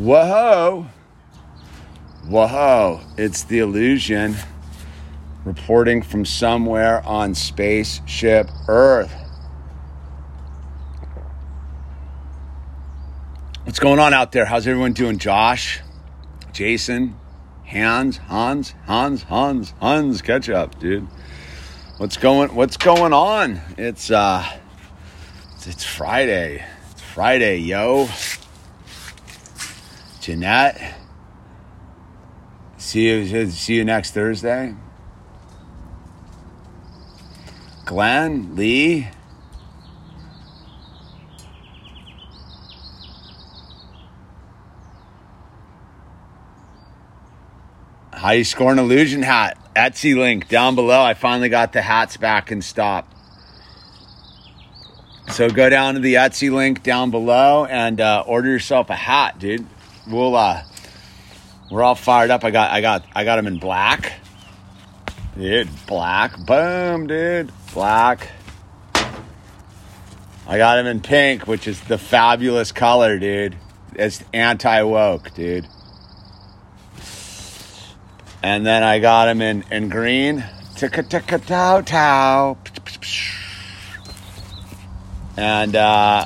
Whoa. Whoa. It's the illusion reporting from somewhere on spaceship Earth. What's going on out there? How's everyone doing? Josh, Jason, Hans, Hans, Hans, Hans, Hans, catch up, dude. What's going what's going on? It's uh it's, it's Friday. It's Friday, yo. Jeanette. See you see you next Thursday. Glenn, Lee. How you score an illusion hat? Etsy link down below. I finally got the hats back in stock. So go down to the Etsy link down below and uh, order yourself a hat, dude. We'll uh, we're all fired up. I got I got I got him in black, dude. Black, boom, dude. Black. I got him in pink, which is the fabulous color, dude. It's anti woke, dude. And then I got him in, in green. Ticka ticka tow tow. And uh,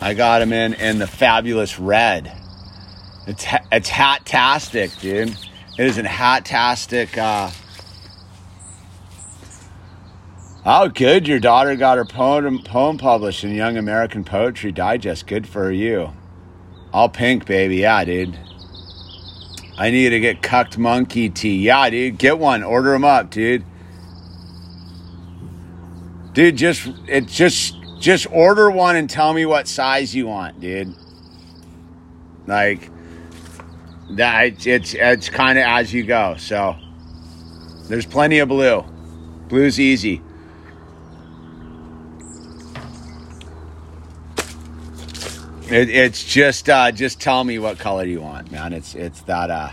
I got them in in the fabulous red. It's it's hat-tastic, dude. It is a hat-tastic. Uh... Oh, good. Your daughter got her poem poem published in Young American Poetry Digest. Good for you. All pink, baby. Yeah, dude. I need to get cucked monkey tea. Yeah, dude, get one. Order them up, dude. Dude, just it just just order one and tell me what size you want, dude. Like that it's it's kind of as you go. So there's plenty of blue. Blue's easy. It, it's just uh, just tell me what color you want, man. It's it's that uh,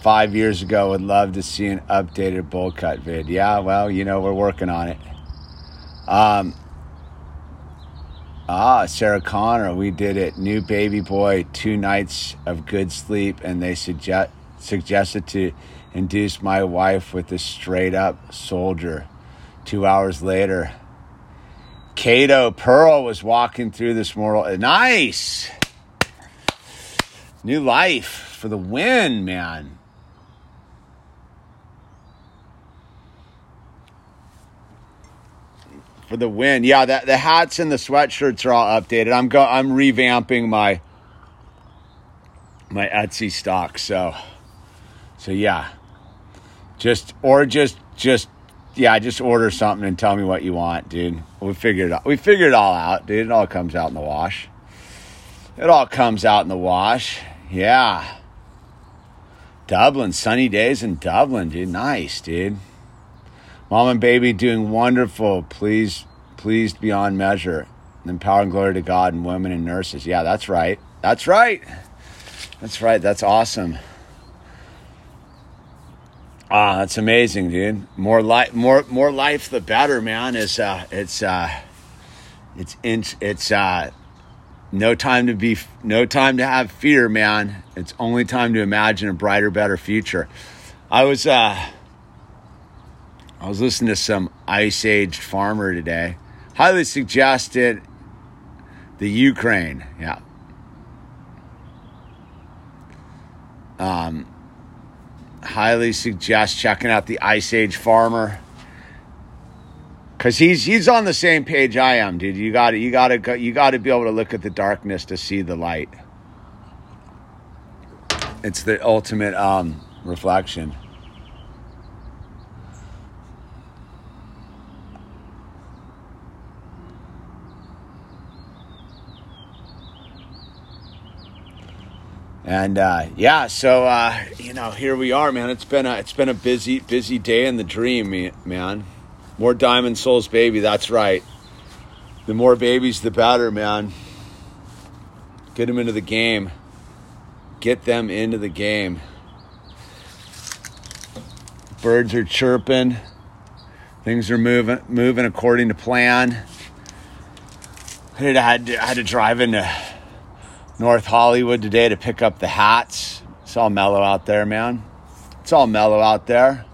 five years ago would love to see an updated bowl cut vid. Yeah, well, you know we're working on it. Um, ah, Sarah Connor, we did it. New baby boy, two nights of good sleep, and they suggest suggested to induce my wife with a straight up soldier. Two hours later. Cato Pearl was walking through this mortal. Nice. New life for the win, man. For the win. Yeah, that the hats and the sweatshirts are all updated. I'm go I'm revamping my my Etsy stock. So so yeah. Just or just just yeah, just order something and tell me what you want, dude. We figured it out. We figured it all out, dude. It all comes out in the wash. It all comes out in the wash. Yeah. Dublin, sunny days in Dublin, dude. Nice, dude. Mom and baby doing wonderful. Please, pleased beyond measure. And power and glory to God and women and nurses. Yeah, that's right. That's right. That's right. That's awesome. Ah, that's amazing, dude. More life, more more life, the better, man. It's uh, it's uh, it's in, it's uh, no time to be, no time to have fear, man. It's only time to imagine a brighter, better future. I was uh, I was listening to some ice Age farmer today. Highly suggested the Ukraine, yeah. Um highly suggest checking out the Ice Age Farmer because he's he's on the same page I am, dude. You got to you got to you got to be able to look at the darkness to see the light. It's the ultimate um, reflection. And uh, yeah, so uh, you know, here we are, man. It's been a it's been a busy busy day in the dream, man. More diamond souls, baby. That's right. The more babies, the better, man. Get them into the game. Get them into the game. Birds are chirping. Things are moving moving according to plan. I had to, I had to drive into North Hollywood today to pick up the hats. It's all mellow out there, man. It's all mellow out there.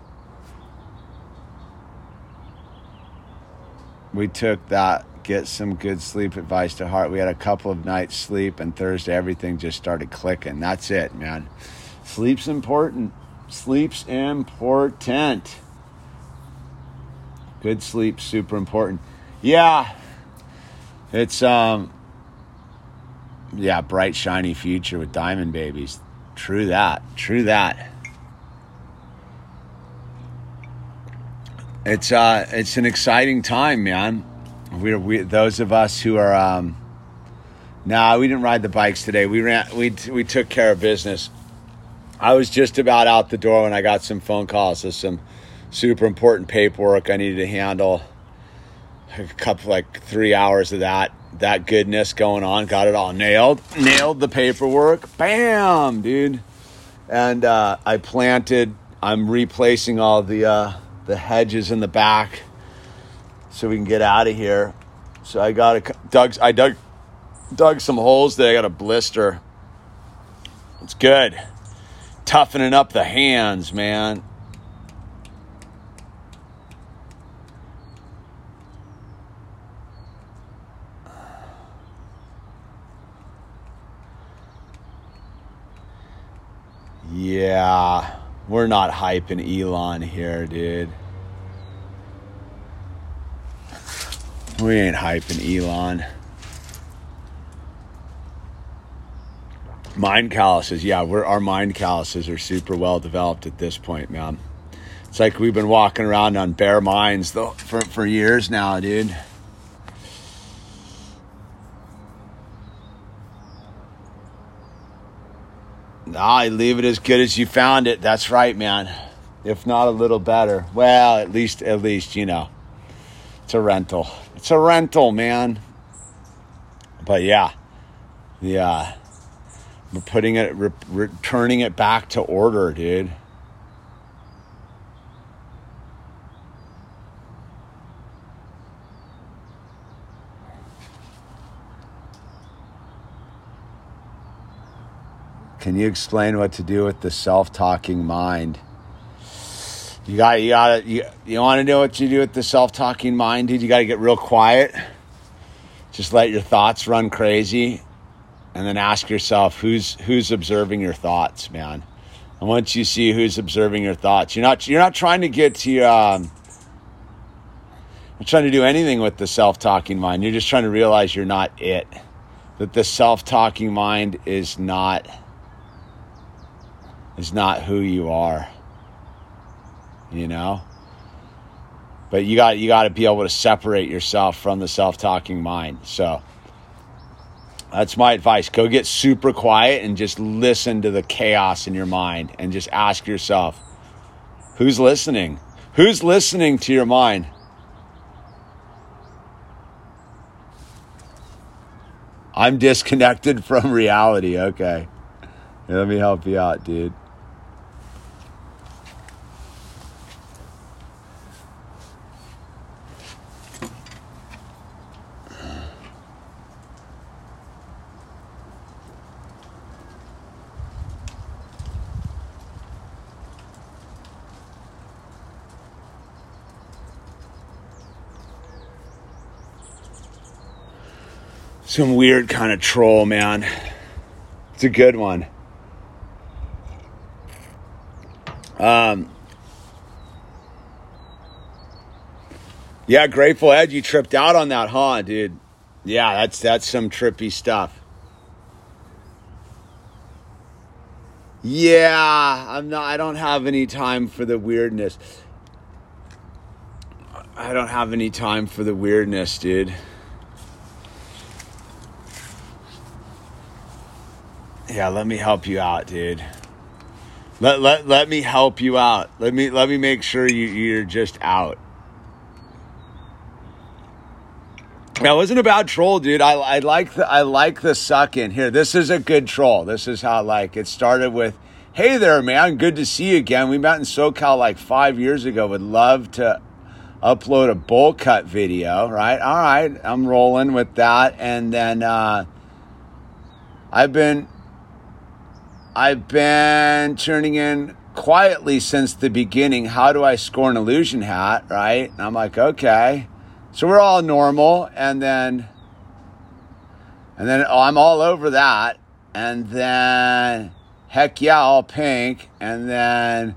We took that get some good sleep advice to heart. We had a couple of nights sleep, and Thursday everything just started clicking. That's it, man. Sleep's important. Sleep's important. Good sleep, super important. Yeah, it's um, yeah, bright shiny future with diamond babies. True that. True that. It's uh, it's an exciting time, man We're we those of us who are um, nah, we didn't ride the bikes today. We ran we we took care of business. I was just about out the door when I got some phone calls of some super important paperwork I needed to handle. A couple like three hours of that that goodness going on. Got it all nailed. Nailed the paperwork. Bam, dude. And uh, I planted. I'm replacing all the uh, the hedges in the back so we can get out of here. So I got a dug. I dug dug some holes there. I got a blister. It's good. Toughening up the hands, man. Yeah, we're not hyping Elon here, dude. We ain't hyping Elon. Mind calluses, yeah, our mind calluses are super well developed at this point, man. It's like we've been walking around on bare minds though for, for years now, dude. I leave it as good as you found it. That's right, man. If not a little better. Well, at least at least, you know. It's a rental. It's a rental, man. But yeah, yeah, we're putting it, re- returning it back to order, dude. Can you explain what to do with the self talking mind? You got you got to you, you want to know what you do with the self-talking mind, dude? You got to get real quiet. Just let your thoughts run crazy and then ask yourself who's who's observing your thoughts, man. And once you see who's observing your thoughts, you're not you're not trying to get to um trying to do anything with the self-talking mind. You're just trying to realize you're not it. That the self-talking mind is not is not who you are you know? But you got you got to be able to separate yourself from the self-talking mind. So that's my advice. Go get super quiet and just listen to the chaos in your mind and just ask yourself who's listening? Who's listening to your mind? I'm disconnected from reality okay. Let me help you out dude some weird kind of troll, man. It's a good one. Um, yeah, Grateful Ed, you tripped out on that, huh, dude? Yeah, that's that's some trippy stuff. Yeah, I'm not. I don't have any time for the weirdness. I don't have any time for the weirdness, dude. Yeah, let me help you out, dude. Let, let, let me help you out. Let me let me make sure you, you're just out. That wasn't a bad troll, dude. I, I like the I like the suck in here. This is a good troll. This is how like it started with, "Hey there, man. Good to see you again. We met in SoCal like five years ago. Would love to upload a bowl cut video, right? All right, I'm rolling with that. And then uh, I've been I've been turning in quietly since the beginning. How do I score an illusion hat, right? And I'm like, okay. So we're all normal, and then and then oh, I'm all over that, and then heck yeah, all pink, and then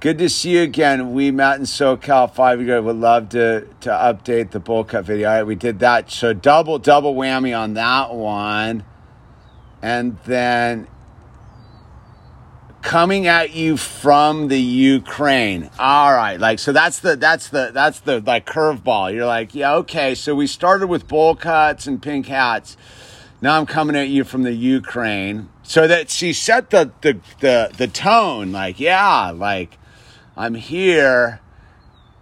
Good to see you again. We met in SoCal five years ago. Would love to to update the bowl cut video. All right, we did that. So double double whammy on that one. And then coming at you from the Ukraine. All right, like so that's the that's the that's the like curveball. You're like, yeah, okay. So we started with bowl cuts and pink hats. Now I'm coming at you from the Ukraine. So that she set the the the, the tone, like, yeah, like I'm here,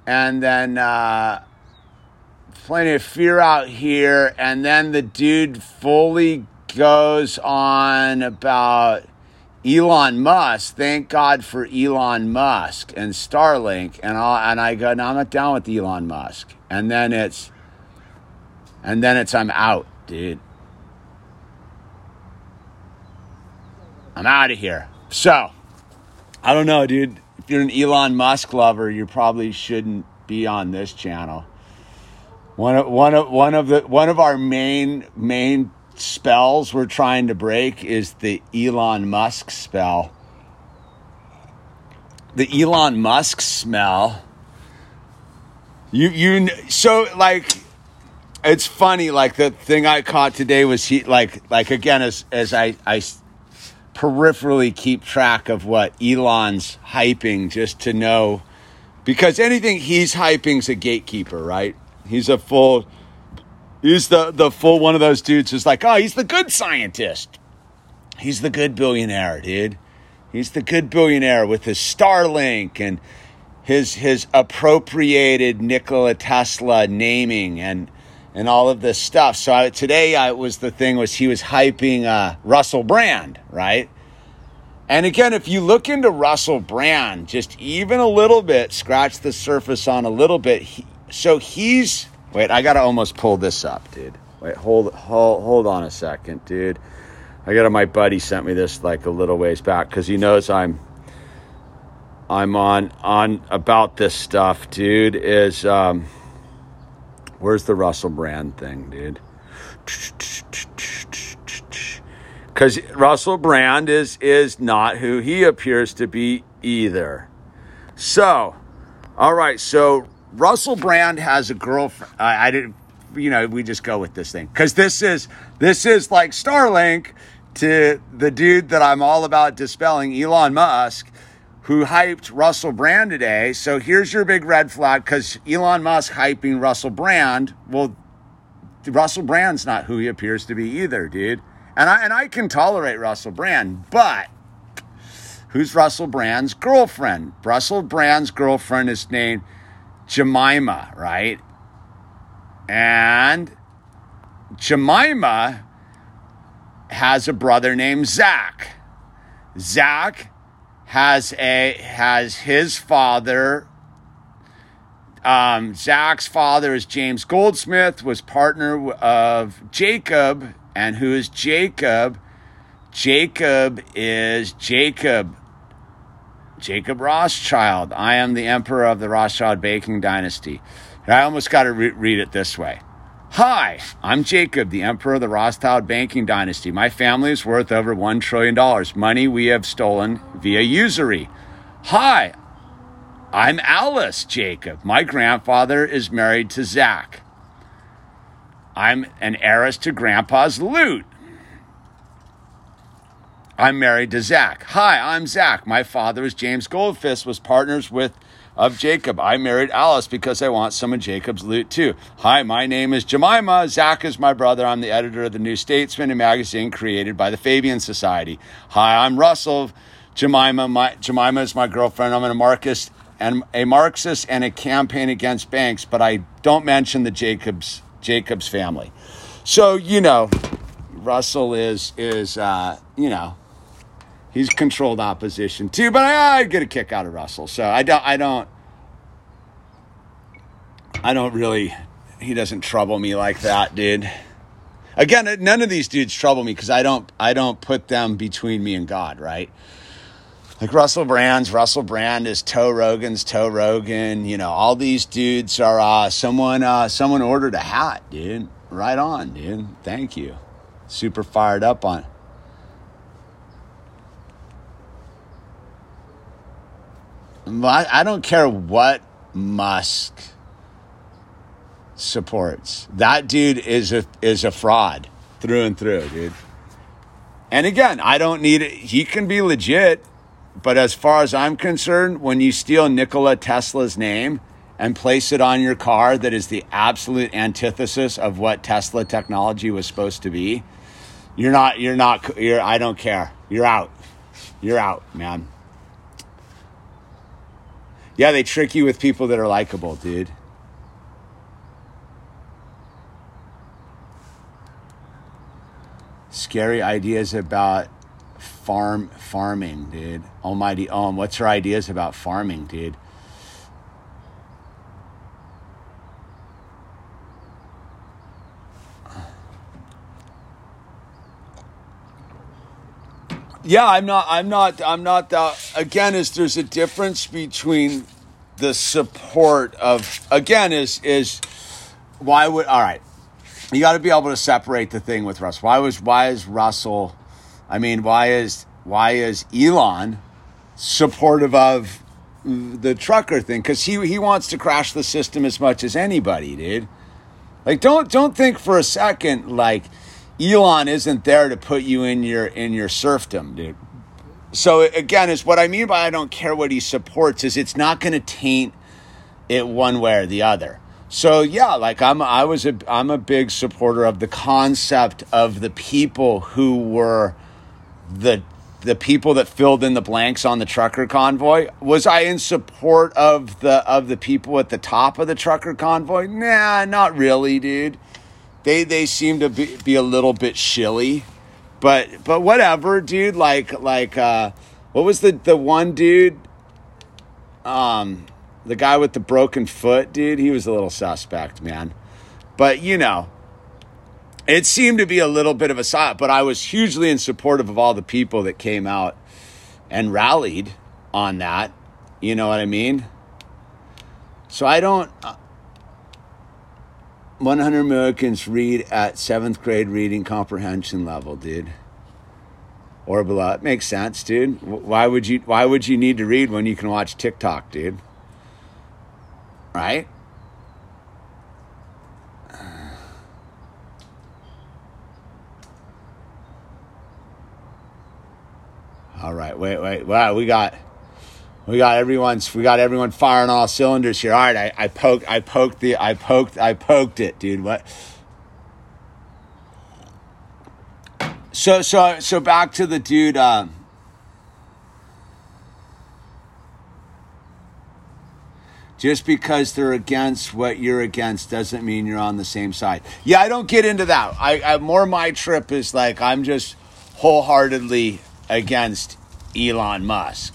and then uh, plenty of fear out here, and then the dude fully goes on about Elon Musk. Thank God for Elon Musk and Starlink, and I and I go, no, I'm not down with Elon Musk, and then it's, and then it's I'm out, dude. I'm out of here. So, I don't know, dude if you're an Elon Musk lover, you probably shouldn't be on this channel. One of one of one of the one of our main main spells we're trying to break is the Elon Musk spell. The Elon Musk smell. You you so like it's funny like the thing I caught today was he like like again as as I I peripherally keep track of what Elon's hyping just to know because anything he's hyping's a gatekeeper, right? He's a full he's the the full one of those dudes who's like, "Oh, he's the good scientist. He's the good billionaire, dude. He's the good billionaire with his Starlink and his his appropriated Nikola Tesla naming and and all of this stuff. So I, today I was the thing was he was hyping uh, Russell Brand, right? And again, if you look into Russell Brand, just even a little bit, scratch the surface on a little bit. He, so he's wait, I gotta almost pull this up, dude. Wait, hold hold hold on a second, dude. I gotta. my buddy sent me this like a little ways back because he knows I'm I'm on on about this stuff, dude. Is um Where's the Russell Brand thing, dude? Because Russell Brand is is not who he appears to be either. So, all right. So Russell Brand has a girlfriend. I, I didn't. You know, we just go with this thing because this is this is like Starlink to the dude that I'm all about dispelling, Elon Musk who hyped Russell Brand today. So here's your big red flag because Elon Musk hyping Russell Brand. Well, Russell Brand's not who he appears to be either, dude. And I and I can tolerate Russell Brand, but who's Russell Brand's girlfriend? Russell Brand's girlfriend is named Jemima, right? And Jemima has a brother named Zach. Zach has a has his father. Um, Zach's father is James Goldsmith, was partner of Jacob, and who is Jacob? Jacob is Jacob. Jacob Rothschild. I am the emperor of the Rothschild baking dynasty. I almost got to re- read it this way. Hi, I'm Jacob, the emperor of the Rothschild banking dynasty. My family is worth over $1 trillion, money we have stolen via usury. Hi, I'm Alice Jacob. My grandfather is married to Zach. I'm an heiress to grandpa's loot. I'm married to Zach. Hi, I'm Zach. My father is James Goldfish, was partners with of Jacob. I married Alice because I want some of Jacob's loot too. Hi, my name is Jemima. Zach is my brother. I'm the editor of the New Statesman, a magazine created by the Fabian Society. Hi, I'm Russell. Jemima, my, Jemima is my girlfriend. I'm a Marxist and a Marxist and a campaign against banks, but I don't mention the Jacobs Jacobs family. So you know, Russell is is uh, you know he's controlled opposition too. But I, I get a kick out of Russell, so I don't. I don't. I don't really, he doesn't trouble me like that, dude. Again, none of these dudes trouble me because I don't, I don't put them between me and God, right? Like Russell Brand's, Russell Brand is Joe Rogan's Joe Rogan. You know, all these dudes are, uh, someone, uh, someone ordered a hat, dude. Right on, dude. Thank you. Super fired up on. I, I don't care what Musk supports. That dude is a is a fraud through and through, dude. And again, I don't need it. He can be legit, but as far as I'm concerned, when you steal Nikola Tesla's name and place it on your car that is the absolute antithesis of what Tesla technology was supposed to be, you're not you're not you're I don't care. You're out. You're out, man. Yeah, they trick you with people that are likable, dude. Scary ideas about farm farming, dude. Almighty Om, what's your ideas about farming, dude? Yeah, I'm not. I'm not. I'm not. Uh, again, is there's a difference between the support of again is is why would all right. You got to be able to separate the thing with Russell. Why was why is Russell? I mean, why is why is Elon supportive of the trucker thing? Because he he wants to crash the system as much as anybody, dude. Like, don't don't think for a second like Elon isn't there to put you in your in your serfdom, dude. So again, is what I mean by I don't care what he supports is it's not going to taint it one way or the other. So yeah, like I'm I was a I'm a big supporter of the concept of the people who were the the people that filled in the blanks on the trucker convoy. Was I in support of the of the people at the top of the trucker convoy? Nah, not really, dude they they seem to be, be a little bit shilly, but but whatever, dude. Like like uh, what was the the one dude? Um, the guy with the broken foot, dude. He was a little suspect, man. But you know, it seemed to be a little bit of a side. But I was hugely in support of all the people that came out and rallied on that. You know what I mean? So I don't. Uh, 100 Americans read at seventh grade reading comprehension level, dude. Or below. It makes sense, dude. Why would you why would you need to read when you can watch TikTok, dude? Right? All right, wait, wait. Wow, we got we got everyone's we got everyone firing all cylinders here. All right, I, I poked I poked the I poked I poked it, dude. What? So so so back to the dude. Um, just because they're against what you're against doesn't mean you're on the same side. Yeah, I don't get into that. I, I more my trip is like I'm just wholeheartedly against Elon Musk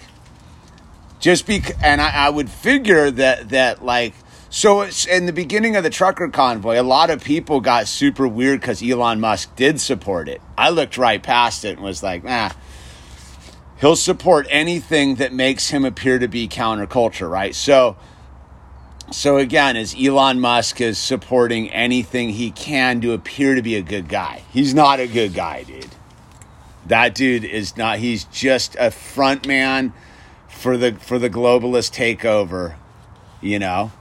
just because, and I, I would figure that that like so it's in the beginning of the trucker convoy, a lot of people got super weird because Elon Musk did support it. I looked right past it and was like, ah, he'll support anything that makes him appear to be counterculture, right? So, so again, as Elon Musk is supporting anything he can to appear to be a good guy, he's not a good guy, dude. That dude is not. He's just a front man for the for the globalist takeover, you know.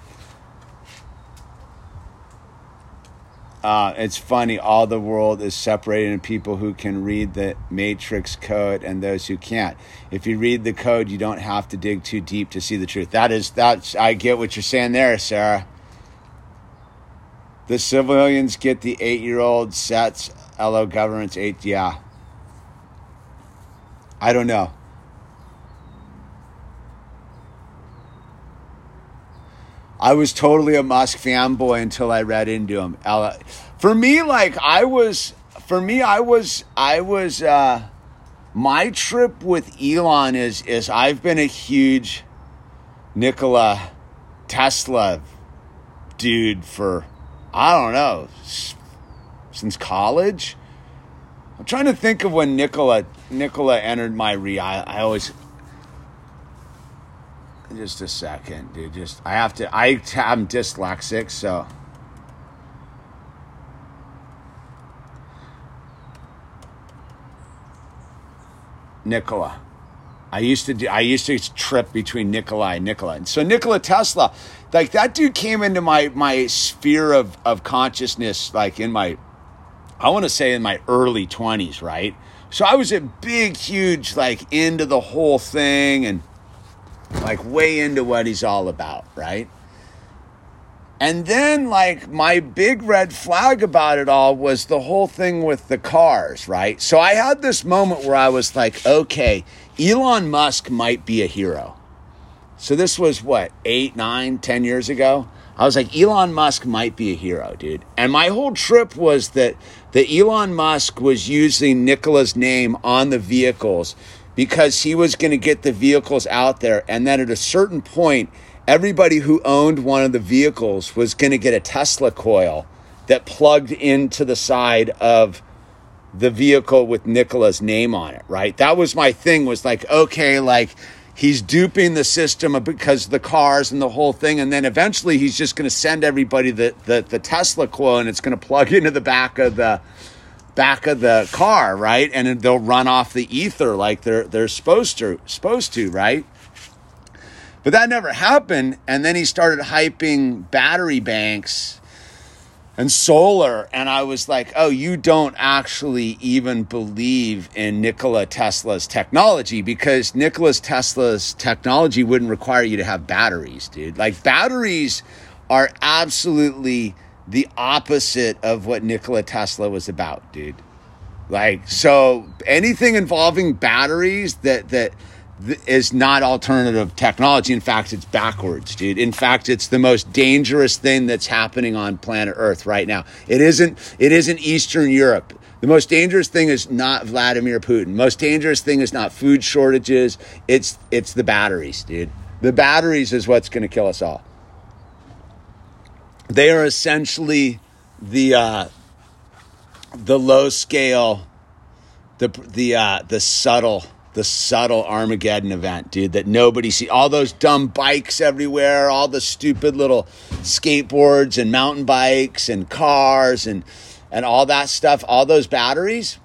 Uh, it's funny. All the world is separated into people who can read the matrix code and those who can't. If you read the code, you don't have to dig too deep to see the truth. That is that's. I get what you're saying there, Sarah. The civilians get the eight-year-old sets. LO government's eight. Yeah. I don't know. I was totally a Musk fanboy until I read into him. For me, like I was, for me, I was, I was. uh My trip with Elon is is I've been a huge Nikola Tesla dude for I don't know since college. I'm trying to think of when Nikola Nikola entered my re. I, I always just a second, dude. Just I have to. I am dyslexic, so. Nikola. I used to do, I used to trip between Nikola and Nikola. And so Nikola Tesla, like that dude came into my my sphere of of consciousness like in my I want to say in my early 20s, right? So I was a big huge like into the whole thing and like way into what he's all about, right? And then, like, my big red flag about it all was the whole thing with the cars, right? So I had this moment where I was like, okay, Elon Musk might be a hero. So this was what, eight, nine, ten years ago? I was like, Elon Musk might be a hero, dude. And my whole trip was that, that Elon Musk was using Nikola's name on the vehicles because he was going to get the vehicles out there. And then at a certain point, everybody who owned one of the vehicles was going to get a Tesla coil that plugged into the side of the vehicle with Nikola's name on it, right? That was my thing was like, okay, like he's duping the system because the cars and the whole thing. And then eventually he's just going to send everybody the, the, the Tesla coil and it's going to plug into the back of the, back of the car, right? And they'll run off the ether like they're, they're supposed to, supposed to, right? But that never happened. And then he started hyping battery banks and solar. And I was like, oh, you don't actually even believe in Nikola Tesla's technology because Nikola Tesla's technology wouldn't require you to have batteries, dude. Like, batteries are absolutely the opposite of what Nikola Tesla was about, dude. Like, so anything involving batteries that, that, is not alternative technology. In fact, it's backwards, dude. In fact, it's the most dangerous thing that's happening on planet Earth right now. It isn't. It isn't Eastern Europe. The most dangerous thing is not Vladimir Putin. Most dangerous thing is not food shortages. It's it's the batteries, dude. The batteries is what's going to kill us all. They are essentially the uh, the low scale, the the uh, the subtle the subtle Armageddon event, dude, that nobody see. All those dumb bikes everywhere, all the stupid little skateboards and mountain bikes and cars and and all that stuff, all those batteries.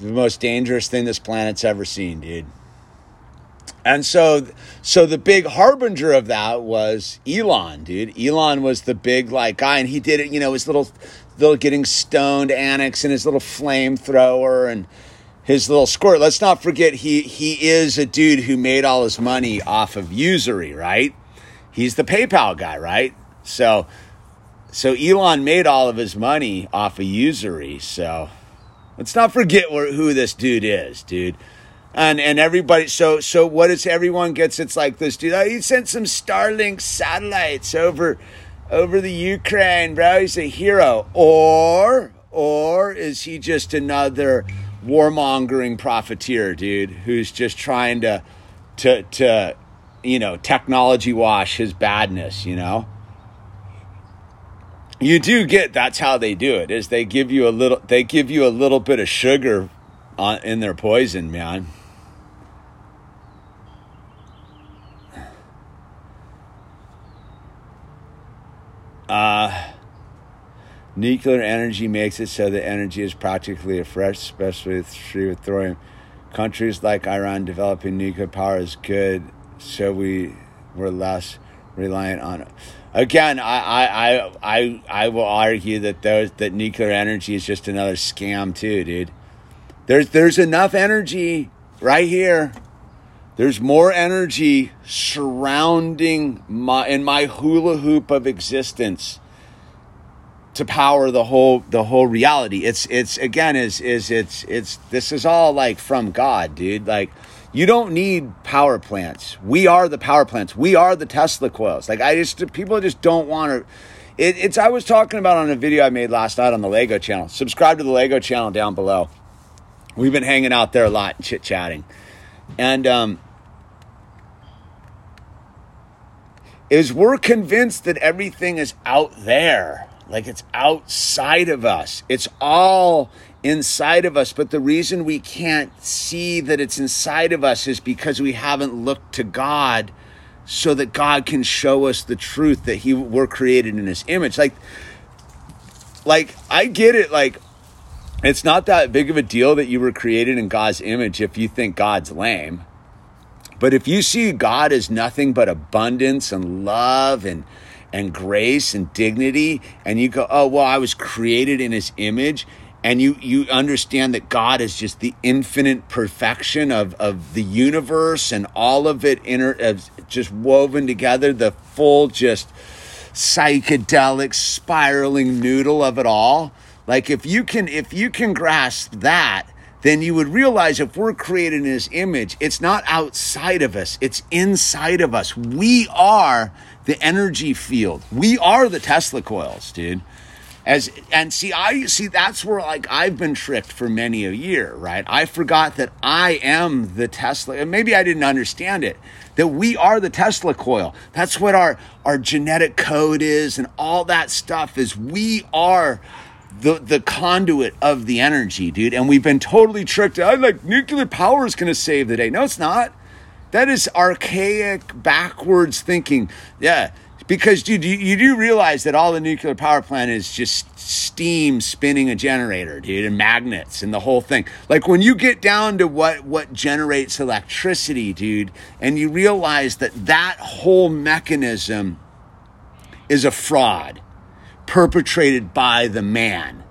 The most dangerous thing this planet's ever seen, dude. And so so the big harbinger of that was Elon, dude. Elon was the big like guy and he did it, you know, his little little getting stoned annex and his little flamethrower and his little squirt. Let's not forget he he is a dude who made all his money off of usury, right? He's the PayPal guy, right? So so Elon made all of his money off of usury. So let's not forget where, who this dude is, dude. And and everybody so so what is everyone gets it's like this dude. Oh, he sent some Starlink satellites over over the Ukraine, bro. He's a hero. Or or is he just another warmongering profiteer, dude, who's just trying to to to you know technology wash his badness. You know, you do get that's how they do it. Is they give you a little they give you a little bit of sugar on, in their poison, man. Uh Nuclear energy makes it so the energy is practically fresh, especially with thorium. Countries like Iran developing nuclear power is good, so we were less reliant on it. Again, I, I, I, I will argue that those that nuclear energy is just another scam too, dude. There's there's enough energy right here. There's more energy surrounding my in my hula hoop of existence to power the whole the whole reality. It's it's again is is it's it's this is all like from God, dude. Like you don't need power plants. We are the power plants. We are the Tesla coils. Like I just people just don't want to. It, it's I was talking about on a video I made last night on the Lego channel. Subscribe to the Lego channel down below. We've been hanging out there a lot, chit chatting, and um, is we're convinced that everything is out there, like it's outside of us. It's all inside of us. But the reason we can't see that it's inside of us is because we haven't looked to God so that God can show us the truth that he we're created in his image. Like like I get it like it's not that big of a deal that you were created in God's image if you think God's lame. But if you see God as nothing but abundance and love and and grace and dignity and you go, "Oh, well, I was created in his image." And you you understand that God is just the infinite perfection of of the universe and all of it inter, just woven together, the full just psychedelic spiraling noodle of it all. Like if you can if you can grasp that, then you would realize if we're created in his image, it's not outside of us, it's inside of us. We are the energy field. We are the Tesla coils, dude. As and see, I see that's where like I've been tricked for many a year, right? I forgot that I am the Tesla, maybe I didn't understand it. That we are the Tesla coil. That's what our our genetic code is, and all that stuff is. We are the the conduit of the energy, dude. And we've been totally tricked. I like nuclear power is going to save the day. No, it's not. That is archaic, backwards thinking. Yeah, because dude, you, you do realize that all the nuclear power plant is just steam spinning a generator, dude, and magnets and the whole thing. Like when you get down to what what generates electricity, dude, and you realize that that whole mechanism is a fraud perpetrated by the man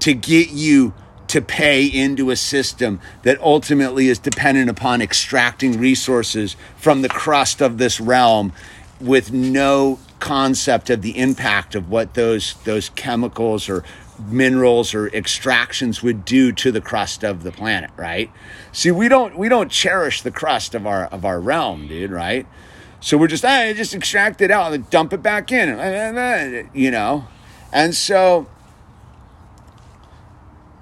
to get you to pay into a system that ultimately is dependent upon extracting resources from the crust of this realm with no concept of the impact of what those those chemicals or minerals or extractions would do to the crust of the planet right? See we don't we don't cherish the crust of our of our realm dude right so we're just, I just extract it out and dump it back in, you know? And so,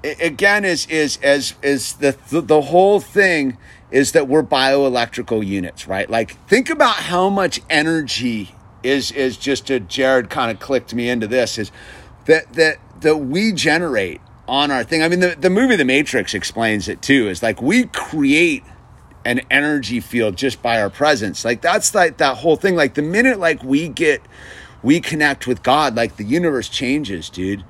again, is, is, is, is the, the whole thing is that we're bioelectrical units, right? Like, think about how much energy is, is just a, Jared kind of clicked me into this, is that, that, that we generate on our thing. I mean, the, the movie The Matrix explains it too, is like we create an energy field just by our presence. Like that's like that whole thing. Like the minute like we get we connect with God, like the universe changes, dude.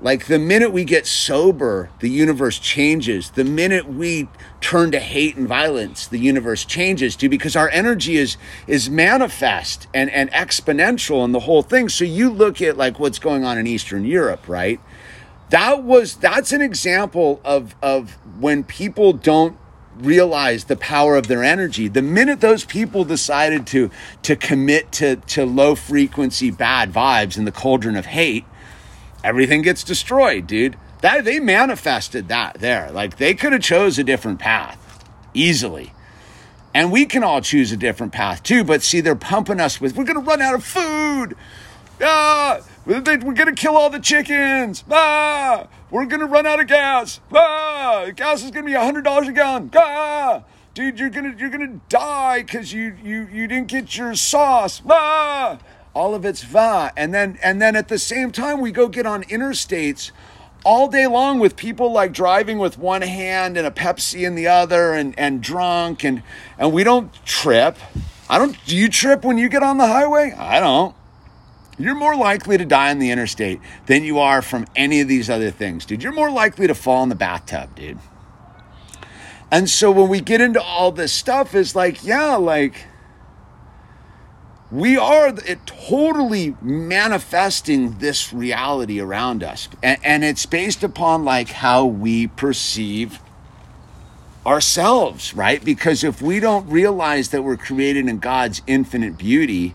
Like the minute we get sober, the universe changes. The minute we turn to hate and violence, the universe changes, dude, because our energy is is manifest and, and exponential in the whole thing. So you look at like what's going on in Eastern Europe, right? That was that's an example of of when people don't realize the power of their energy. The minute those people decided to to commit to to low frequency bad vibes in the cauldron of hate, everything gets destroyed, dude. That they manifested that there. Like they could have chose a different path easily. And we can all choose a different path too, but see they're pumping us with we're going to run out of food. Ah, we're going to kill all the chickens. Ah, we're going to run out of gas. Ah, gas is going to be $100 a gallon. Ah, dude, you're going to you're going to die cuz you you you didn't get your sauce. Ah, all of it's va. And then and then at the same time we go get on interstates all day long with people like driving with one hand and a Pepsi in the other and and drunk and and we don't trip. I don't do you trip when you get on the highway? I don't. You're more likely to die on the interstate than you are from any of these other things, dude. You're more likely to fall in the bathtub, dude. And so when we get into all this stuff, is like, yeah, like we are it totally manifesting this reality around us. And, and it's based upon like how we perceive ourselves, right? Because if we don't realize that we're created in God's infinite beauty,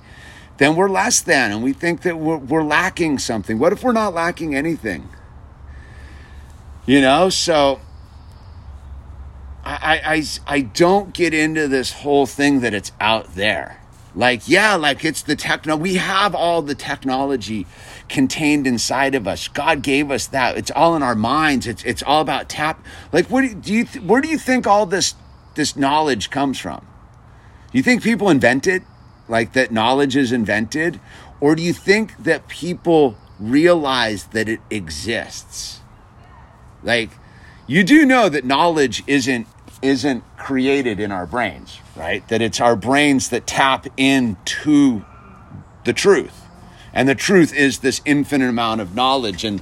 then we're less than and we think that we're, we're lacking something. What if we're not lacking anything? You know, so I, I, I don't get into this whole thing that it's out there. Like, yeah, like it's the techno. We have all the technology contained inside of us. God gave us that. It's all in our minds. It's it's all about tap. Like, what do, do you? Where do you think all this this knowledge comes from? Do you think people invent it? Like that knowledge is invented? Or do you think that people realize that it exists? Like, you do know that knowledge isn't isn't created in our brains, right? That it's our brains that tap into the truth. And the truth is this infinite amount of knowledge. And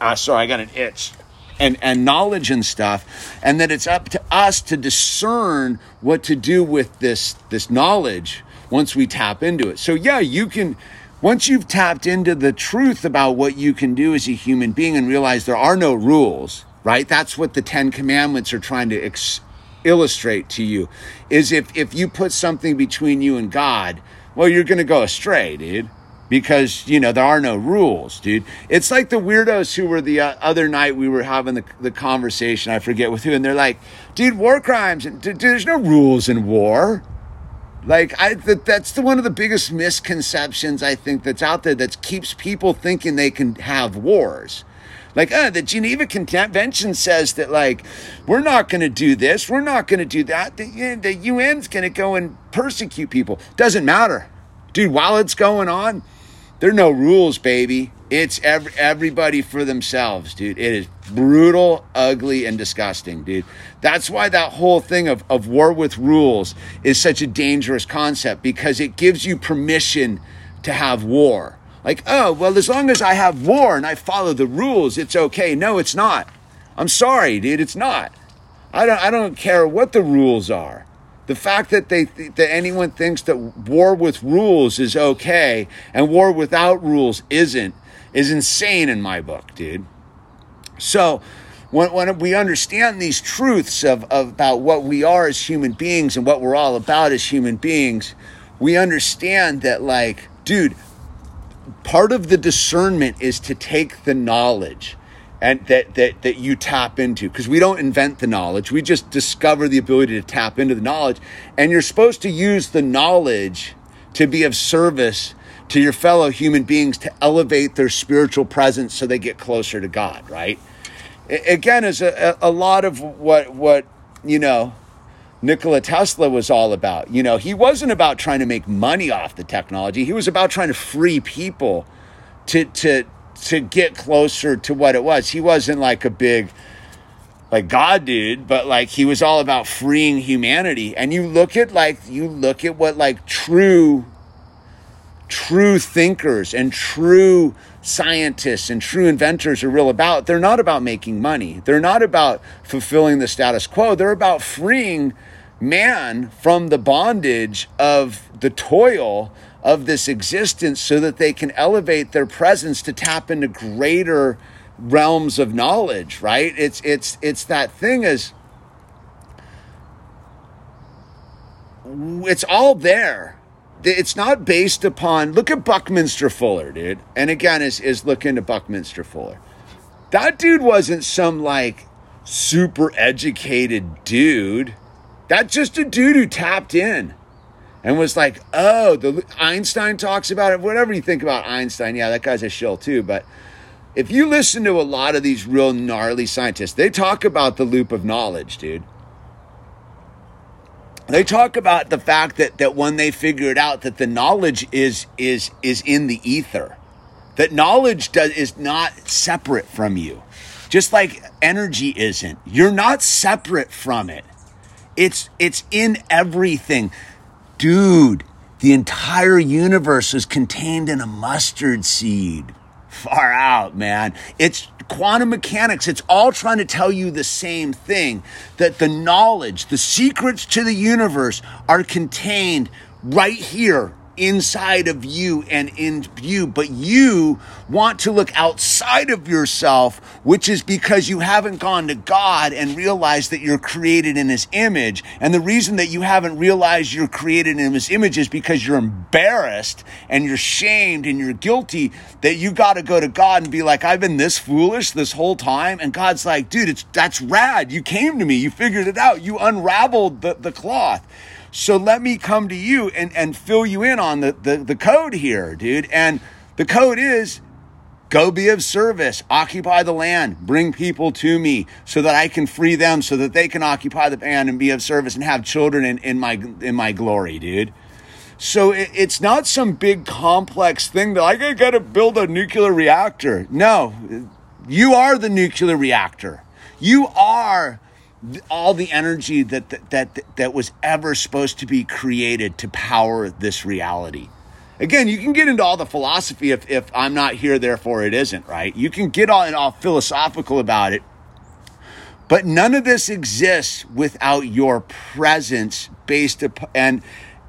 uh, sorry, I got an itch. And, and knowledge and stuff, and that it's up to us to discern what to do with this, this knowledge once we tap into it. So, yeah, you can, once you've tapped into the truth about what you can do as a human being and realize there are no rules, right? That's what the Ten Commandments are trying to ex- illustrate to you. Is if if you put something between you and God, well, you're going to go astray, dude. Because you know there are no rules, dude. It's like the weirdos who were the uh, other night we were having the, the conversation. I forget with who, and they're like, "Dude, war crimes, and dude, there's no rules in war." Like I, that, that's the, one of the biggest misconceptions I think that's out there that keeps people thinking they can have wars. Like, uh, the Geneva Convention says that, like, we're not going to do this, we're not going to do that. The, the UN's going to go and persecute people. Doesn't matter. Dude, while it's going on, there are no rules, baby. It's every, everybody for themselves, dude. It is brutal, ugly, and disgusting, dude. That's why that whole thing of, of war with rules is such a dangerous concept because it gives you permission to have war. Like, oh, well, as long as I have war and I follow the rules, it's okay. No, it's not. I'm sorry, dude, it's not. I don't, I don't care what the rules are. The fact that they that anyone thinks that war with rules is okay and war without rules isn't is insane in my book, dude. So when, when we understand these truths of, of about what we are as human beings and what we're all about as human beings, we understand that like, dude, part of the discernment is to take the knowledge and that that that you tap into because we don't invent the knowledge we just discover the ability to tap into the knowledge and you're supposed to use the knowledge to be of service to your fellow human beings to elevate their spiritual presence so they get closer to God right again is a, a lot of what what you know Nikola Tesla was all about. You know, he wasn't about trying to make money off the technology. He was about trying to free people to to to get closer to what it was. He wasn't like a big like God dude, but like he was all about freeing humanity. And you look at like you look at what like true true thinkers and true scientists and true inventors are real about. They're not about making money. They're not about fulfilling the status quo. They're about freeing man from the bondage of the toil of this existence so that they can elevate their presence to tap into greater realms of knowledge right? It's it's it's that thing is it's all there. It's not based upon look at buckminster fuller dude. And again is is look into buckminster fuller. That dude wasn't some like super educated dude. That's just a dude who tapped in and was like, oh, the Einstein talks about it. Whatever you think about Einstein, yeah, that guy's a shill too. But if you listen to a lot of these real gnarly scientists, they talk about the loop of knowledge, dude. They talk about the fact that that when they figured out that the knowledge is is is in the ether, that knowledge does is not separate from you, just like energy isn't. You're not separate from it. It's it's in everything. Dude, the entire universe is contained in a mustard seed. Far out, man. It's quantum mechanics. It's all trying to tell you the same thing that the knowledge, the secrets to the universe are contained right here inside of you and in you, but you want to look outside of yourself, which is because you haven't gone to God and realized that you're created in His image. And the reason that you haven't realized you're created in His image is because you're embarrassed and you're shamed and you're guilty that you got to go to God and be like, I've been this foolish this whole time. And God's like, dude, it's, that's rad. You came to me. You figured it out. You unraveled the, the cloth. So let me come to you and, and fill you in on the, the, the code here, dude. And the code is go be of service, occupy the land, bring people to me so that I can free them, so that they can occupy the land and be of service and have children in, in my in my glory, dude. so it, it's not some big complex thing that I got to build a nuclear reactor. No, you are the nuclear reactor. You are all the energy that, that that that was ever supposed to be created to power this reality. Again, you can get into all the philosophy if, if I'm not here, therefore it isn't, right? You can get all, and all philosophical about it. But none of this exists without your presence based upon, and,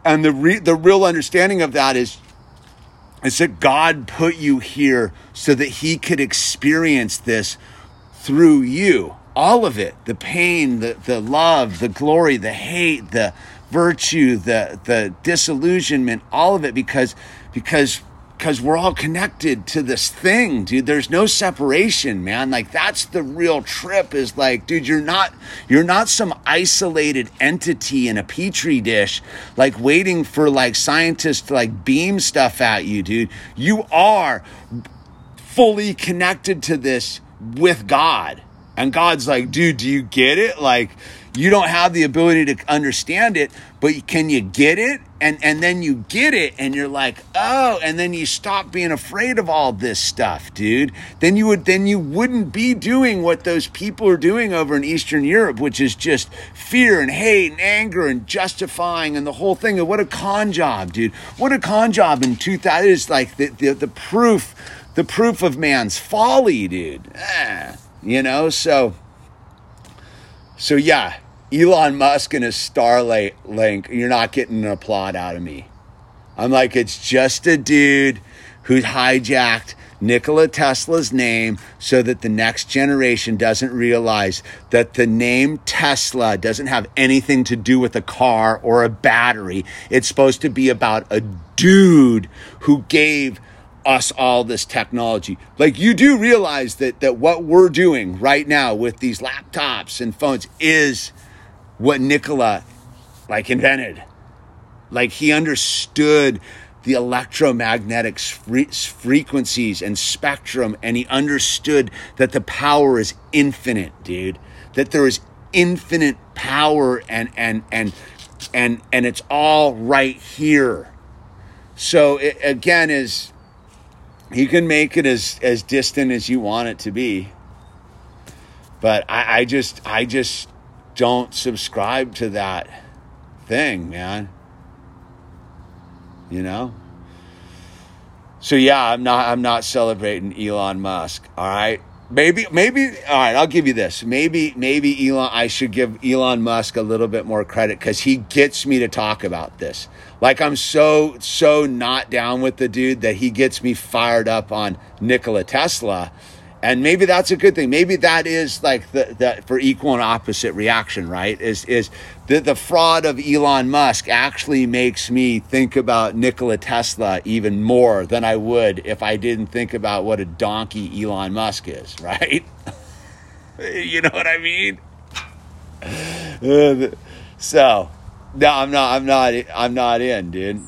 and the, re, the real understanding of that is, is that God put you here so that he could experience this through you. All of it, the pain, the, the love, the glory, the hate, the, virtue, the the disillusionment, all of it because because because we're all connected to this thing, dude. There's no separation, man. Like that's the real trip is like, dude, you're not you're not some isolated entity in a petri dish like waiting for like scientists to like beam stuff at you, dude. You are fully connected to this with God. And God's like, dude, do you get it? Like you don't have the ability to understand it, but can you get it? And and then you get it and you're like, "Oh," and then you stop being afraid of all this stuff, dude. Then you would then you wouldn't be doing what those people are doing over in Eastern Europe, which is just fear and hate and anger and justifying and the whole thing. And what a con job, dude. What a con job in 2000 is like the, the the proof the proof of man's folly, dude. Eh, you know, so so yeah, Elon Musk and his Starlink, link, you're not getting an applaud out of me. I'm like, it's just a dude who hijacked Nikola Tesla's name so that the next generation doesn't realize that the name Tesla doesn't have anything to do with a car or a battery. It's supposed to be about a dude who gave us all this technology. Like you do realize that that what we're doing right now with these laptops and phones is what Nikola like invented. Like he understood the electromagnetic frequencies and spectrum and he understood that the power is infinite, dude. That there is infinite power and and and and and it's all right here. So it, again is you can make it as as distant as you want it to be. But I, I just i just don't subscribe to that thing man. You know? So yeah i'm not i'm not celebrating elon musk all right maybe maybe all right i'll give you this maybe maybe elon i should give elon musk a little bit more credit because he gets me to talk about this like I'm so so not down with the dude that he gets me fired up on Nikola Tesla. And maybe that's a good thing. Maybe that is like the, the for equal and opposite reaction, right? Is is the, the fraud of Elon Musk actually makes me think about Nikola Tesla even more than I would if I didn't think about what a donkey Elon Musk is, right? you know what I mean? so no, I'm not. I'm not. I'm not in, dude.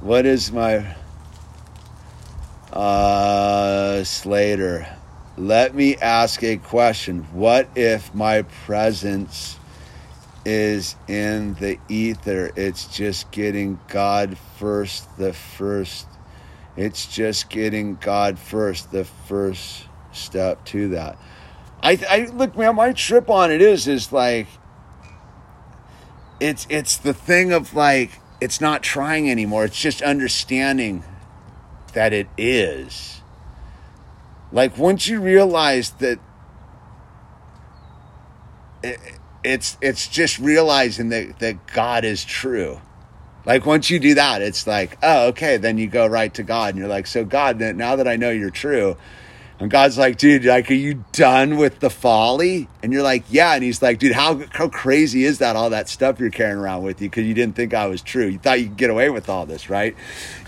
What is my uh Slater? Let me ask a question. What if my presence is in the ether? It's just getting God first, the first. It's just getting God first, the first step to that. I, I look, man, my trip on it is is like it's it's the thing of like it's not trying anymore. It's just understanding that it is. Like once you realize that it, it's it's just realizing that that God is true. Like once you do that, it's like, oh, okay, then you go right to God and you're like, so God, now that I know you're true, and God's like, dude, like, are you done with the folly? And you're like, yeah. And he's like, dude, how, how crazy is that? All that stuff you're carrying around with you because you didn't think I was true. You thought you could get away with all this, right?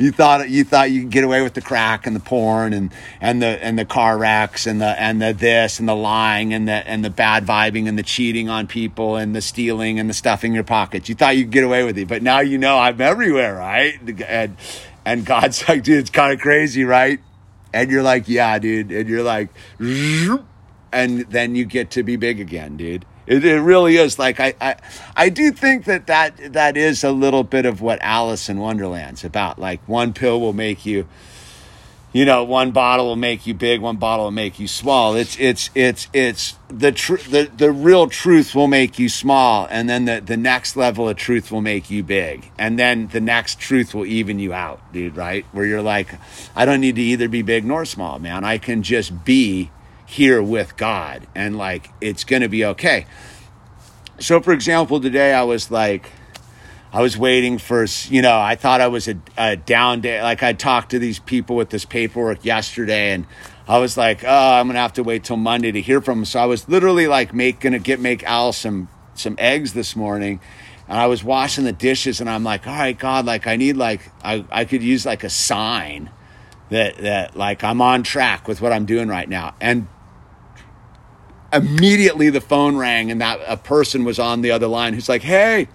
You thought you thought you could get away with the crack and the porn and and the and the car wrecks and the and the this and the lying and the and the bad vibing and the cheating on people and the stealing and the stuffing your pockets. You thought you could get away with it, but now you know I'm everywhere, right? And and God's like, dude, it's kind of crazy, right? And you're like, yeah, dude, and you're like, and then you get to be big again, dude. It, it really is. Like I, I, I do think that, that that is a little bit of what Alice in Wonderland's about. Like one pill will make you, you know, one bottle will make you big, one bottle will make you small. It's it's it's it's the tr- the the real truth will make you small, and then the the next level of truth will make you big, and then the next truth will even you out, dude. Right? Where you're like, I don't need to either be big nor small, man. I can just be here with God, and like it's gonna be okay. So, for example, today I was like I was waiting for, you know, I thought I was a, a down day. Like I talked to these people with this paperwork yesterday and I was like, oh, I'm going to have to wait till Monday to hear from them. So I was literally like make, going to get, make Al some, some eggs this morning. And I was washing the dishes and I'm like, all right, God, like I need like, I, I could use like a sign that, that like I'm on track with what I'm doing right now. And immediately the phone rang and that a person was on the other line who's like, hey,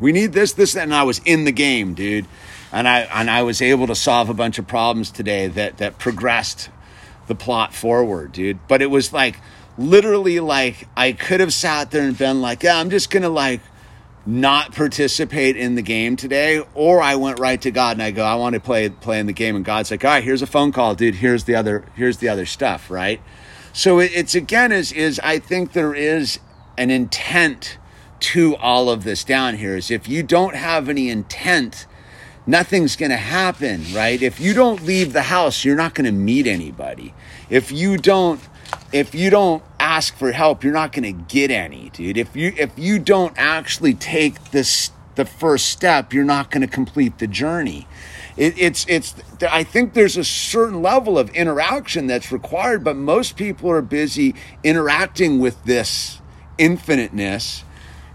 we need this, this, and I was in the game, dude. And I and I was able to solve a bunch of problems today that that progressed the plot forward, dude. But it was like literally like I could have sat there and been like, yeah, I'm just gonna like not participate in the game today, or I went right to God and I go, I want to play play in the game, and God's like, all right, here's a phone call, dude. Here's the other here's the other stuff, right? So it's again is is I think there is an intent to all of this down here is if you don't have any intent, nothing's going to happen, right? If you don't leave the house, you're not going to meet anybody. If you don't if you don't ask for help, you're not going to get any, dude. If you if you don't actually take this the first step, you're not going to complete the journey. It, it's it's I think there's a certain level of interaction that's required, but most people are busy interacting with this infiniteness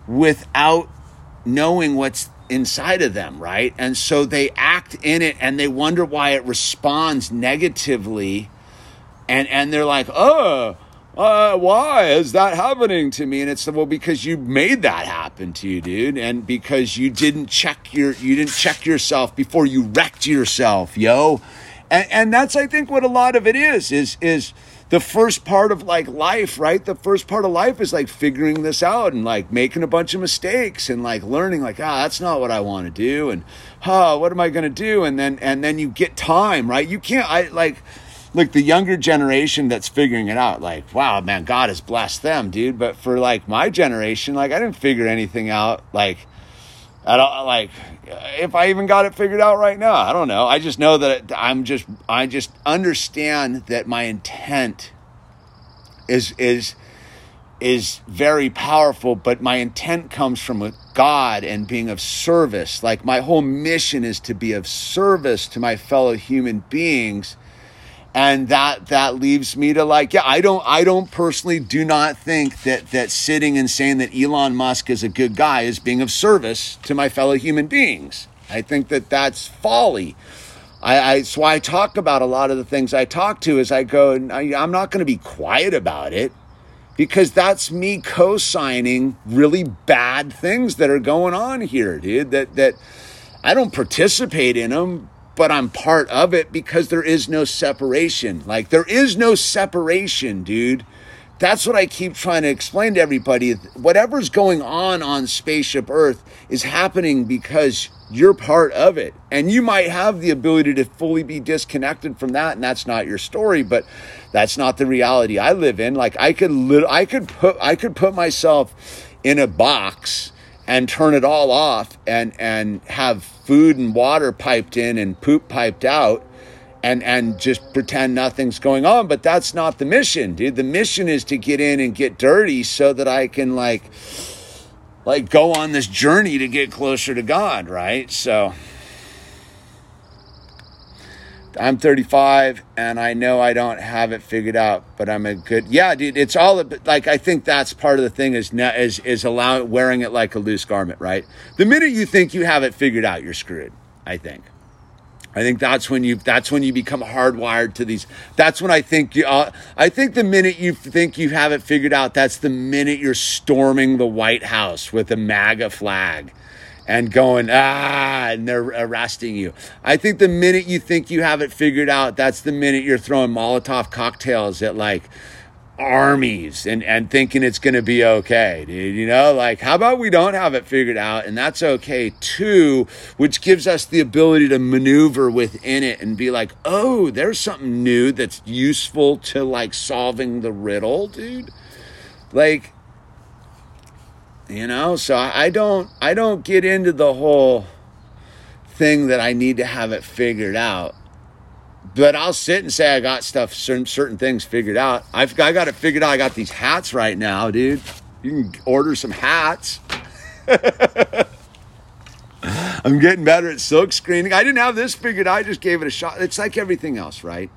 without knowing what's inside of them, right? And so they act in it and they wonder why it responds negatively. And and they're like, "Oh, uh, why is that happening to me?" And it's well because you made that happen to you, dude, and because you didn't check your you didn't check yourself before you wrecked yourself, yo. And and that's I think what a lot of it is is is the first part of like life, right? The first part of life is like figuring this out and like making a bunch of mistakes and like learning like, ah, that's not what I want to do. And, huh, what am I going to do? And then, and then you get time, right? You can't, I like, like the younger generation that's figuring it out, like, wow, man, God has blessed them, dude. But for like my generation, like I didn't figure anything out. Like, I don't like if I even got it figured out right now. I don't know. I just know that I'm just I just understand that my intent is is is very powerful, but my intent comes from God and being of service. Like my whole mission is to be of service to my fellow human beings and that that leaves me to like yeah i don't i don't personally do not think that that sitting and saying that elon musk is a good guy is being of service to my fellow human beings i think that that's folly I, I so I talk about a lot of the things I talk to as I go, and I, I'm not going to be quiet about it because that's me co-signing really bad things that are going on here, dude. That that I don't participate in them, but I'm part of it because there is no separation. Like, there is no separation, dude. That's what I keep trying to explain to everybody. Whatever's going on on Spaceship Earth is happening because you're part of it. And you might have the ability to fully be disconnected from that, and that's not your story, but that's not the reality I live in. Like, I could, I could put, I could put myself in a box and turn it all off and and have food and water piped in and poop piped out and and just pretend nothing's going on. But that's not the mission dude. The mission is to get in and get dirty so that i can like like go on this journey to get closer to god right? So I'm 35 and I know I don't have it figured out, but I'm a good yeah, dude. It's all like I think that's part of the thing is is is allowing wearing it like a loose garment, right? The minute you think you have it figured out, you're screwed. I think. I think that's when you that's when you become hardwired to these. That's when I think you. Uh, I think the minute you think you have it figured out, that's the minute you're storming the White House with a MAGA flag and going, ah, and they're arresting you. I think the minute you think you have it figured out, that's the minute you're throwing Molotov cocktails at like armies and, and thinking it's going to be okay, dude. You know, like, how about we don't have it figured out and that's okay too, which gives us the ability to maneuver within it and be like, oh, there's something new that's useful to like solving the riddle, dude. Like, you know, so I don't, I don't get into the whole thing that I need to have it figured out but I'll sit and say I got stuff, certain certain things figured out. I've I got it figured out. I got these hats right now, dude. You can order some hats. I'm getting better at silk screening. I didn't have this figured out. I just gave it a shot. It's like everything else, right?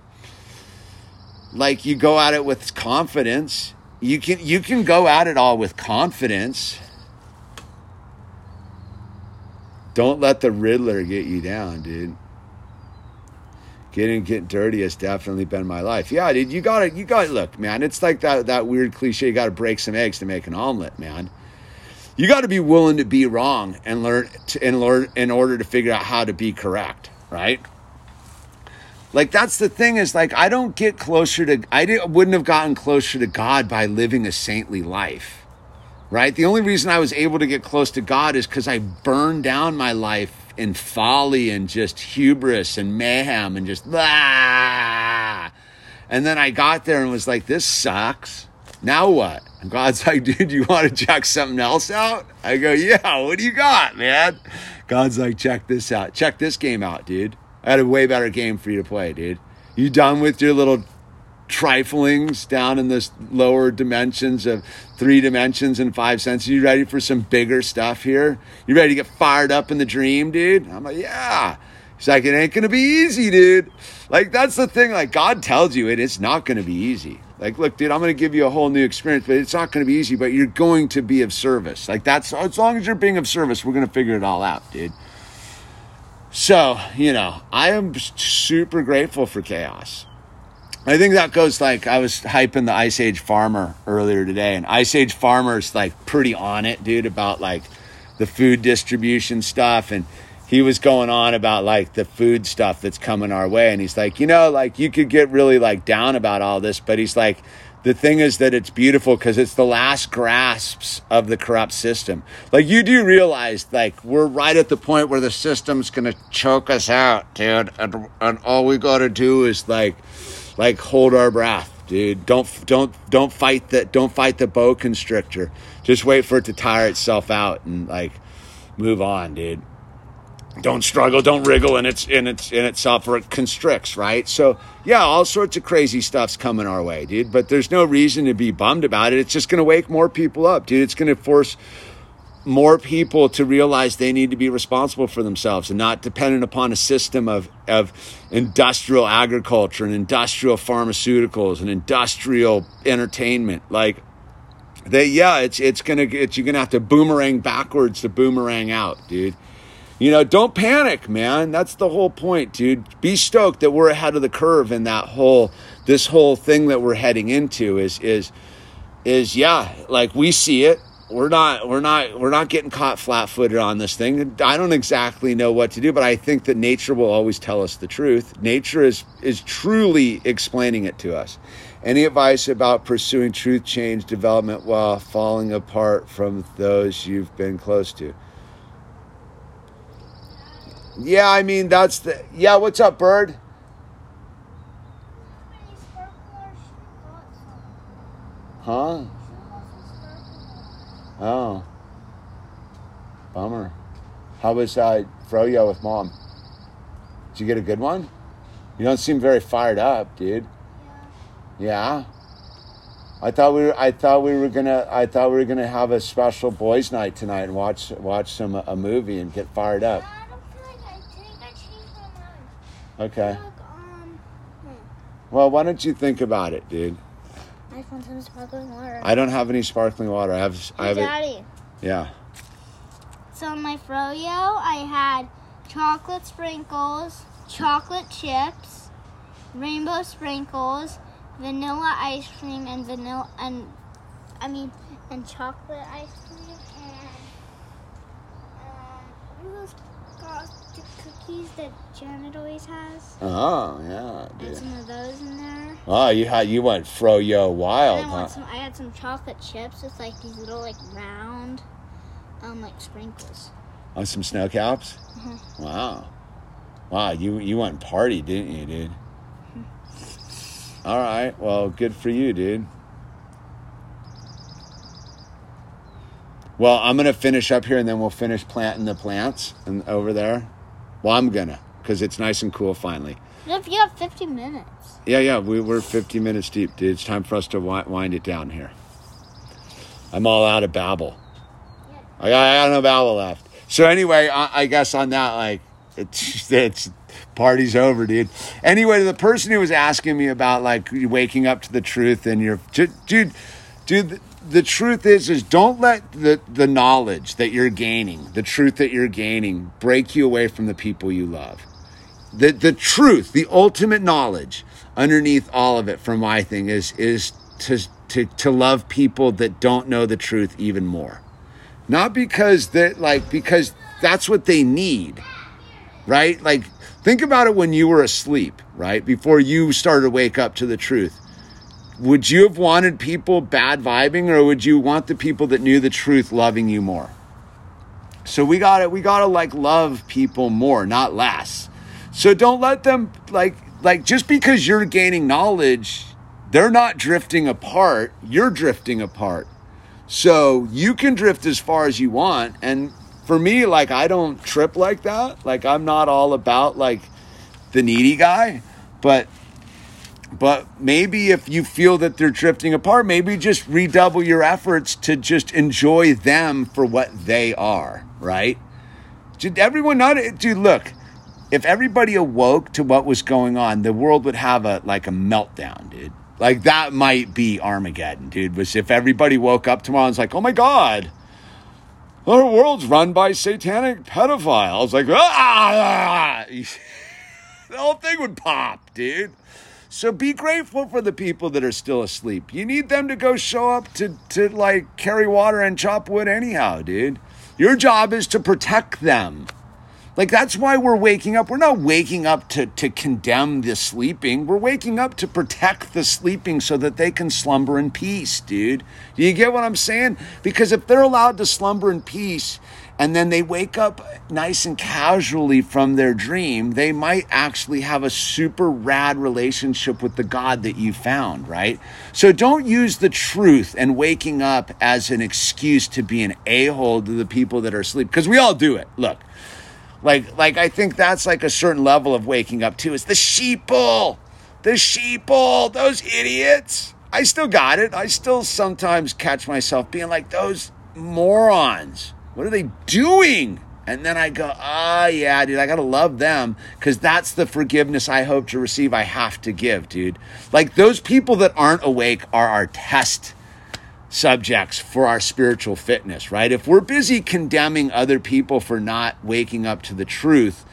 Like you go at it with confidence. You can you can go at it all with confidence. Don't let the Riddler get you down, dude getting get dirty has definitely been my life. Yeah, dude, you got it. You got it. Look, man, it's like that that weird cliche. You got to break some eggs to make an omelet, man. You got to be willing to be wrong and learn to, and learn in order to figure out how to be correct, right? Like that's the thing is like I don't get closer to I wouldn't have gotten closer to God by living a saintly life. Right? The only reason I was able to get close to God is cuz I burned down my life in folly and just hubris and mayhem and just ah. And then I got there and was like, this sucks. Now what? And God's like, dude, you want to check something else out? I go, yeah, what do you got, man? God's like, check this out. Check this game out, dude. I had a way better game for you to play, dude. You done with your little triflings down in the lower dimensions of three dimensions and five senses. You ready for some bigger stuff here? You ready to get fired up in the dream, dude? I'm like, yeah. He's like, it ain't gonna be easy, dude. Like, that's the thing. Like, God tells you it, it's not gonna be easy. Like, look, dude, I'm gonna give you a whole new experience, but it's not gonna be easy, but you're going to be of service. Like, that's as long as you're being of service, we're gonna figure it all out, dude. So, you know, I am super grateful for chaos. I think that goes like I was hyping the Ice Age Farmer earlier today, and Ice Age Farmer's like pretty on it, dude, about like the food distribution stuff. And he was going on about like the food stuff that's coming our way. And he's like, you know, like you could get really like down about all this, but he's like, the thing is that it's beautiful because it's the last grasps of the corrupt system. Like you do realize, like we're right at the point where the system's gonna choke us out, dude, and, and all we gotta do is like like hold our breath dude. Don't don't don't fight the don't fight the boa constrictor. Just wait for it to tire itself out and like move on dude don't struggle don't wriggle and its in its in itself or it constricts right so yeah all sorts of crazy stuff's coming our way dude but there's no reason to be bummed about it it's just going to wake more people up dude it's going to force more people to realize they need to be responsible for themselves and not dependent upon a system of, of industrial agriculture and industrial pharmaceuticals and industrial entertainment. Like they, yeah, it's, it's gonna, it's, you're gonna have to boomerang backwards to boomerang out, dude. You know, don't panic, man. That's the whole point, dude. Be stoked that we're ahead of the curve in that whole, this whole thing that we're heading into is, is, is yeah, like we see it. We're not we're not we're not getting caught flat-footed on this thing. I don't exactly know what to do but i think that nature will always tell us the truth. Nature is is truly explaining it to us. Any advice about pursuing truth change development while falling apart from those you've been close to yeah i mean that's the yeah what's up bird huh Oh. Bummer. How was uh, Froyo with mom? Did you get a good one? You don't seem very fired up, dude. Yeah. yeah? I thought we were. I thought we were gonna. I thought we were gonna have a special boys' night tonight and watch watch some a movie and get fired up. Yeah, I don't feel like I think I changed my mind. Okay. Um, hmm. Well, why don't you think about it, dude? I want some sparkling water. I don't have any sparkling water. I have. I have it. Daddy. Yeah. So my froyo, I had chocolate sprinkles, chocolate chips, rainbow sprinkles, vanilla ice cream, and vanilla and I mean and chocolate ice cream and um, what are those frosted cookies that Janet always has? Oh yeah, And dude. some of those in there. Oh, you had you went froyo wild, And I huh? want some. I had some chocolate chips with like these little like round, um, like sprinkles. On some snow caps? Mhm. Wow. Wow, you you went party, didn't you, dude? All right. Well, good for you, dude. Well, I'm gonna finish up here, and then we'll finish planting the plants and over there. Well, I'm gonna, cause it's nice and cool finally. If you have 50 minutes? Yeah, yeah, we, we're 50 minutes deep, dude. It's time for us to wi- wind it down here. I'm all out of babble. I got, I got no babble left. So anyway, I, I guess on that, like, it's it's party's over, dude. Anyway, the person who was asking me about like waking up to the truth and your dude, dude, the, the truth is is don't let the the knowledge that you're gaining, the truth that you're gaining, break you away from the people you love the the truth, the ultimate knowledge underneath all of it from my thing is is to to to love people that don't know the truth even more. Not because that like because that's what they need. Right? Like think about it when you were asleep, right? Before you started to wake up to the truth. Would you have wanted people bad vibing or would you want the people that knew the truth loving you more? So we got to we got to like love people more, not less. So don't let them like like just because you're gaining knowledge, they're not drifting apart, you're drifting apart. So you can drift as far as you want and for me like I don't trip like that. Like I'm not all about like the needy guy, but but maybe if you feel that they're drifting apart, maybe just redouble your efforts to just enjoy them for what they are, right? Did everyone not dude look, if everybody awoke to what was going on, the world would have a like a meltdown, dude. Like that might be Armageddon, dude. Was if everybody woke up tomorrow and was like, "Oh my god, our world's run by satanic pedophiles." Like, ah, the whole thing would pop, dude. So be grateful for the people that are still asleep. You need them to go show up to to like carry water and chop wood anyhow, dude. Your job is to protect them. Like that's why we're waking up. We're not waking up to to condemn the sleeping. We're waking up to protect the sleeping so that they can slumber in peace, dude. Do you get what I'm saying? Because if they're allowed to slumber in peace and then they wake up nice and casually from their dream, they might actually have a super rad relationship with the God that you found, right? So don't use the truth and waking up as an excuse to be an a-hole to the people that are asleep because we all do it. Look, like, like I think that's like a certain level of waking up too. Is the sheeple, the sheeple, those idiots. I still got it. I still sometimes catch myself being like those morons. What are they doing? And then I go, oh yeah, dude, I gotta love them because that's the forgiveness I hope to receive. I have to give, dude. Like those people that aren't awake are our test subjects for our spiritual fitness, right? If we're busy condemning other people for not waking up to the truth,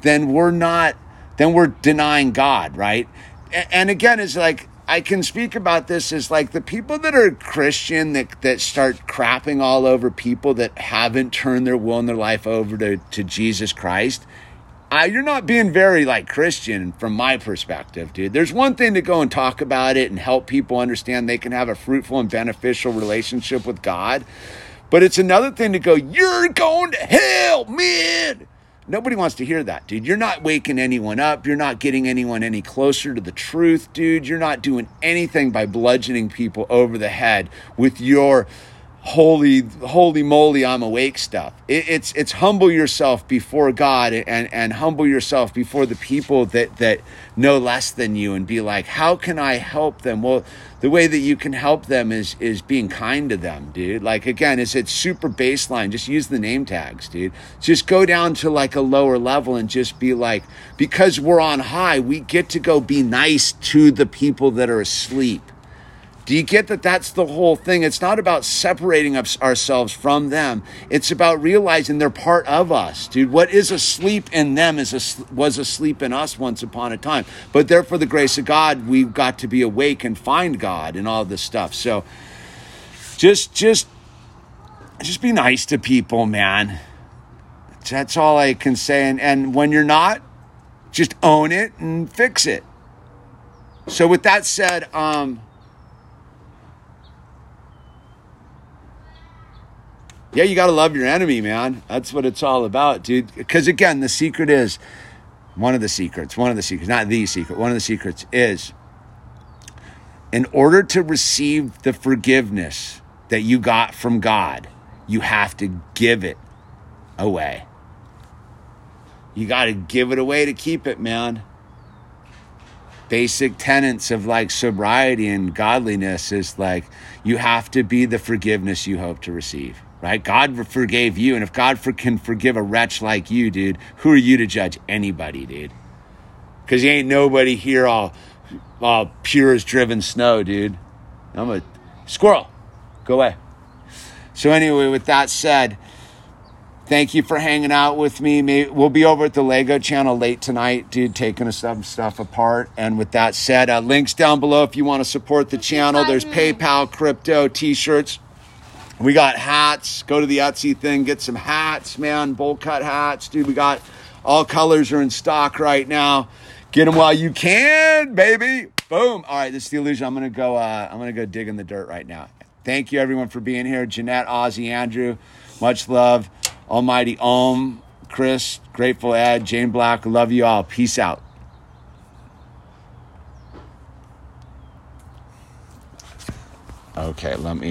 then we're not, then we're denying God, right? And again, it's like, I can speak about this as like the people that are Christian that, that start crapping all over people that haven't turned their will and their life over to, to Jesus Christ. Uh, you're not being very like Christian from my perspective, dude. There's one thing to go and talk about it and help people understand they can have a fruitful and beneficial relationship with God. But it's another thing to go, you're going to hell, man. Nobody wants to hear that, dude. You're not waking anyone up. You're not getting anyone any closer to the truth, dude. You're not doing anything by bludgeoning people over the head with your holy holy moly i'm awake stuff. It, it's it's humble yourself before god and and humble yourself before the people that that know less than you and be like how can i help them? Well the way that you can help them is is being kind to them dude. Like again is it super baseline. Just use the name tags dude. Just go down to like a lower level and just be like because we're on high we get to go be nice to the people that are asleep do you get that that's the whole thing? It's not about separating ourselves from them. It's about realizing they're part of us, dude. What is asleep in them is a, was asleep in us once upon a time. But therefore, the grace of God, we've got to be awake and find God and all this stuff. So, just, just, just be nice to people, man. That's all I can say. And, and when you're not, just own it and fix it. so with that said, um, yeah, you got to love your enemy, man. That's what it's all about, dude. Because again, the secret is one of the secrets, one of the secrets, not the secret, one of the secrets is in order to receive the forgiveness that you got from God, you have to give it away. You got to give it away to keep it, man. Basic tenets of like sobriety and godliness is like you have to be the forgiveness you hope to receive, right? God forgave you. And if God for, can forgive a wretch like you, dude, who are you to judge anybody, dude? Because you ain't nobody here all, all pure as driven snow, dude. I'm a squirrel. Go away. So, anyway, with that said, Thank you for hanging out with me. Maybe, we'll be over at the Lego channel late tonight, dude, taking us some stuff apart. And with that said, uh, links down below if you want to support the channel. There's PayPal, crypto, t shirts. We got hats. Go to the Etsy thing, get some hats, man. Bowl cut hats, dude. We got all colors are in stock right now. Get them while you can, baby. Boom. All right, this is the illusion. I'm gonna go. Uh, I'm gonna go dig in the dirt right now. Thank you, everyone, for being here. Jeanette, Ozzy, Andrew, much love. Almighty Om, Chris, Grateful Ed, Jane Black, love you all. Peace out. Okay, let me.